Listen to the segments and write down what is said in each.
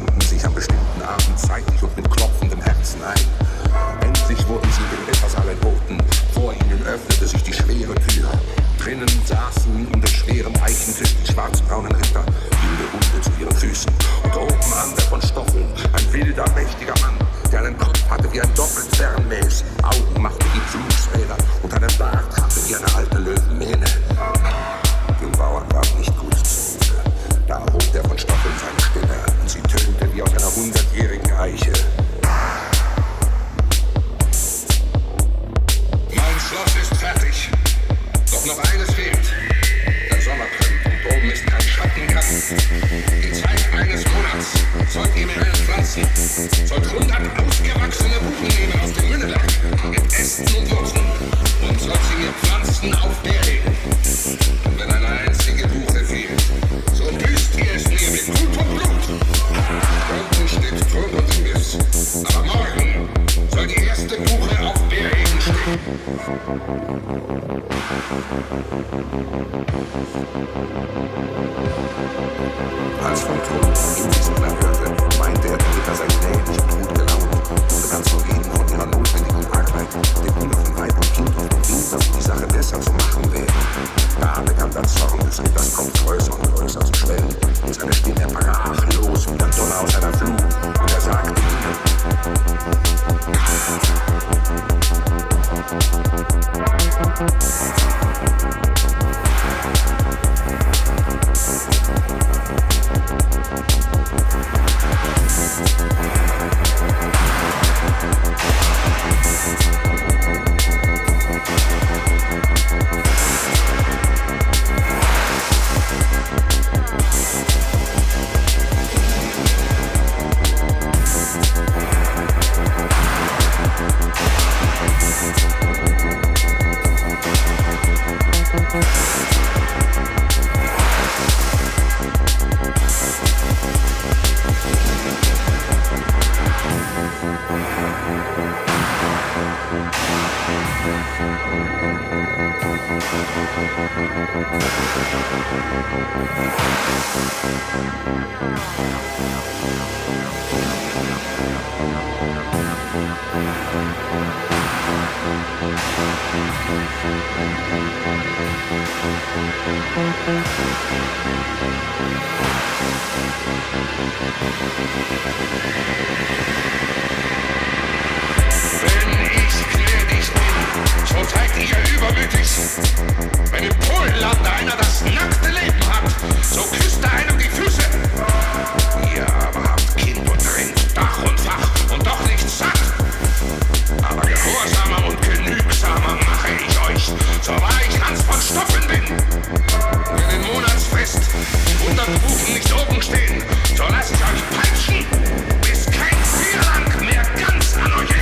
Fanden sich am bestimmten Abend zeitig und mit klopfendem Herzen ein. Endlich wurden sie dem Rittersaal entboten. Vor ihnen öffnete sich die schwere Tür. Drinnen saßen um den schweren Eichentisch die schwarzbraunen Ritter, wilde Hunde zu ihren Füßen. Und oben an der von Stoffeln, ein wilder, mächtiger Mann, der einen Kopf hatte wie ein Doppelzernmäß, Augen machte wie Pflugsräder und einen Bart hatte wie eine alte Löwenmähne. Den Bauern war nicht einer hundertjährigen Eiche. Mein Schloss ist fertig. Doch noch eines fehlt. Der Sommer kommt und oben ist kein Schattengang. Die Zeit eines Monats sollt einen pflanzen. Sollt hundert ausgewachsene Buchen nehmen aus dem Münneberg mit Ästen und Wurzeln und sollt sie mir pflanzen auf der hin. Und wenn eine einzige Buche Als von Thron in diesen Klang hörte, meinte er, der Ritter sei gnädig und gut gelaunt und begann zu reden von ihrer notwendigen Arbeit, dem Hunger von Weib und Kind und von ihm, dass die Sache besser zu machen wäre. Da begann der Zorn des Ritters Kopf größer und größer zu schwellen. Und seine Stimme brach los wie der Donner aus einer Flut. Und er sagte mir, Wenn genügsamer mache ich euch, so wahr ich Hans von Stoffen bin. In Monatsfrist hundert Rufen nicht oben stehen, so lasst ich euch peitschen, bis kein Vierlang mehr ganz an euch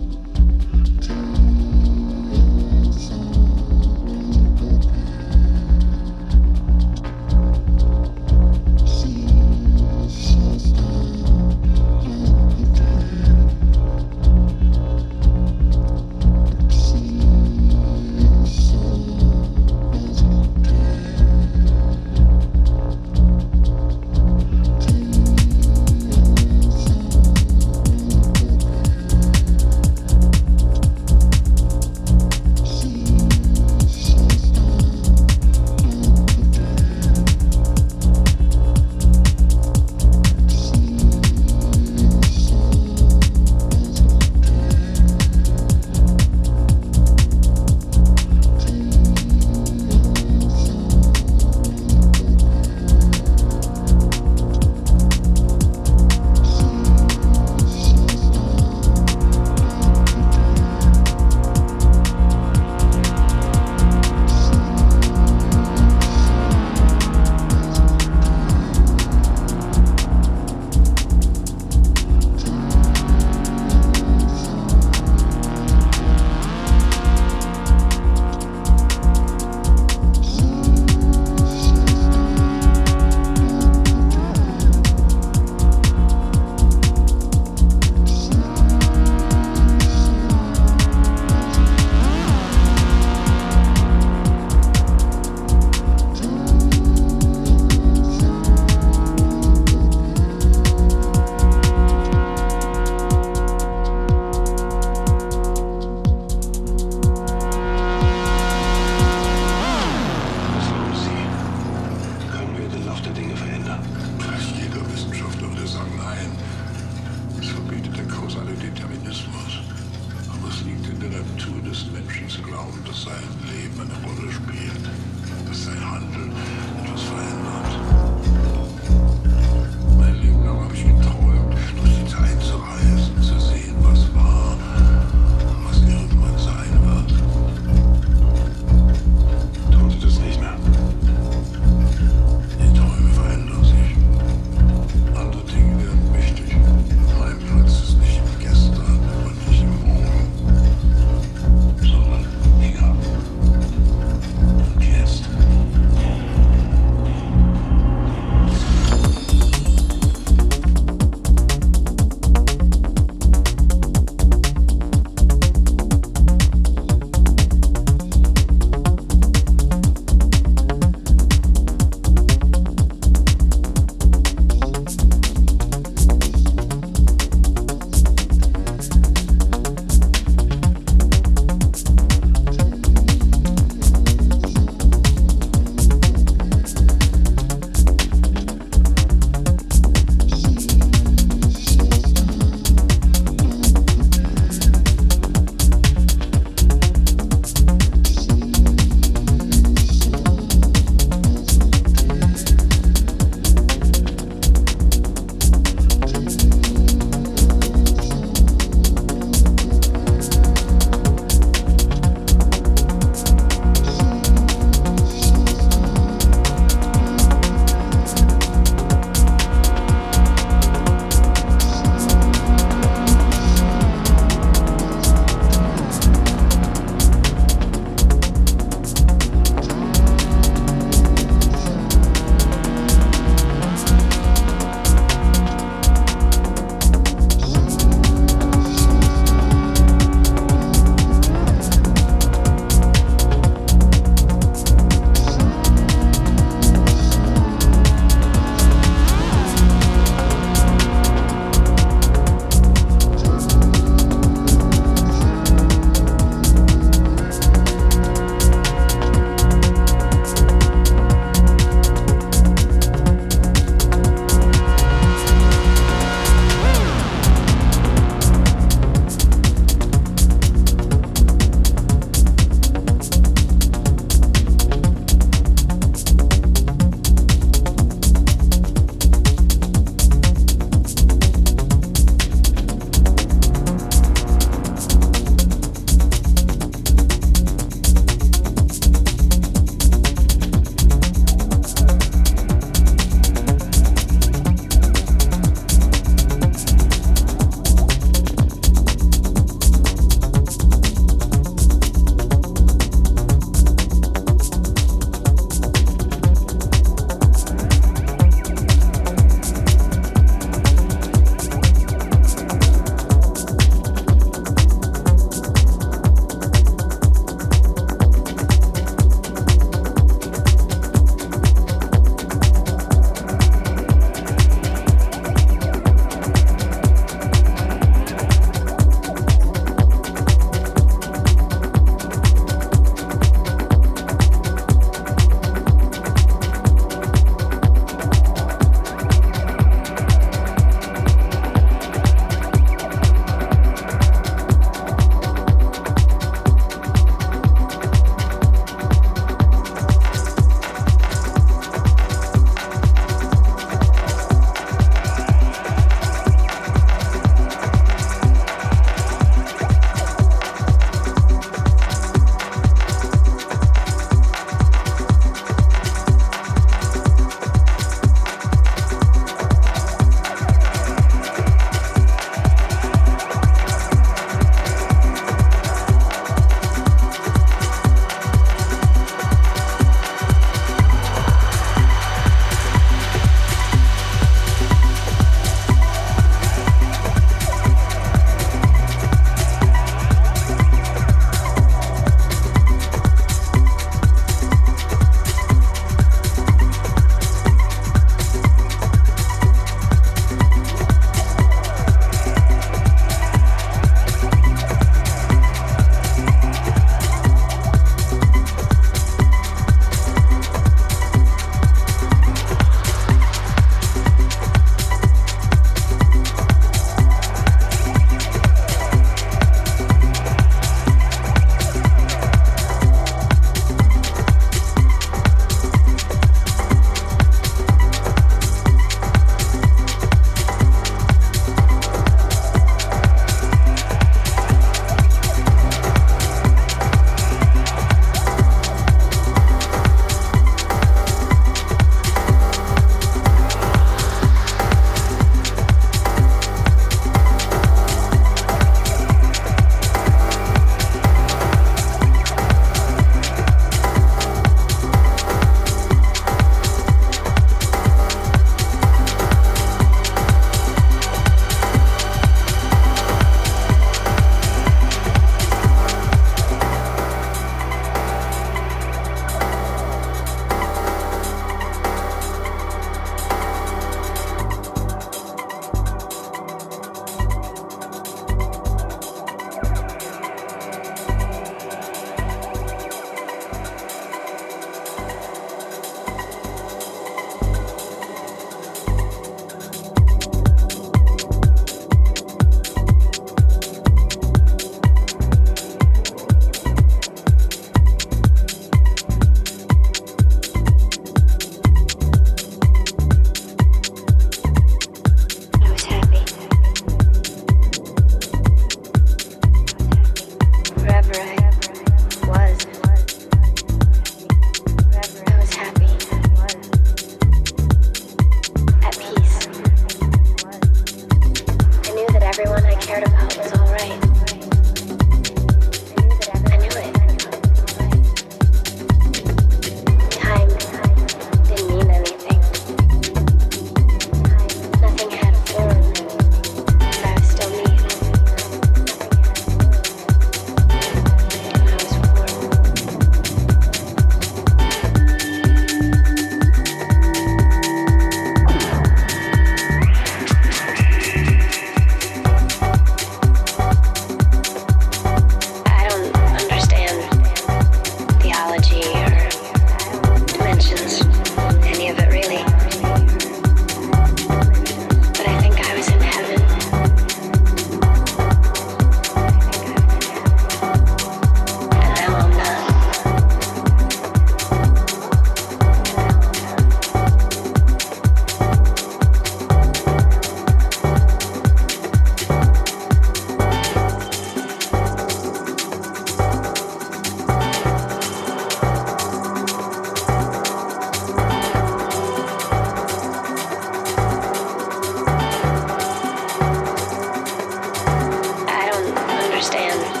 understand.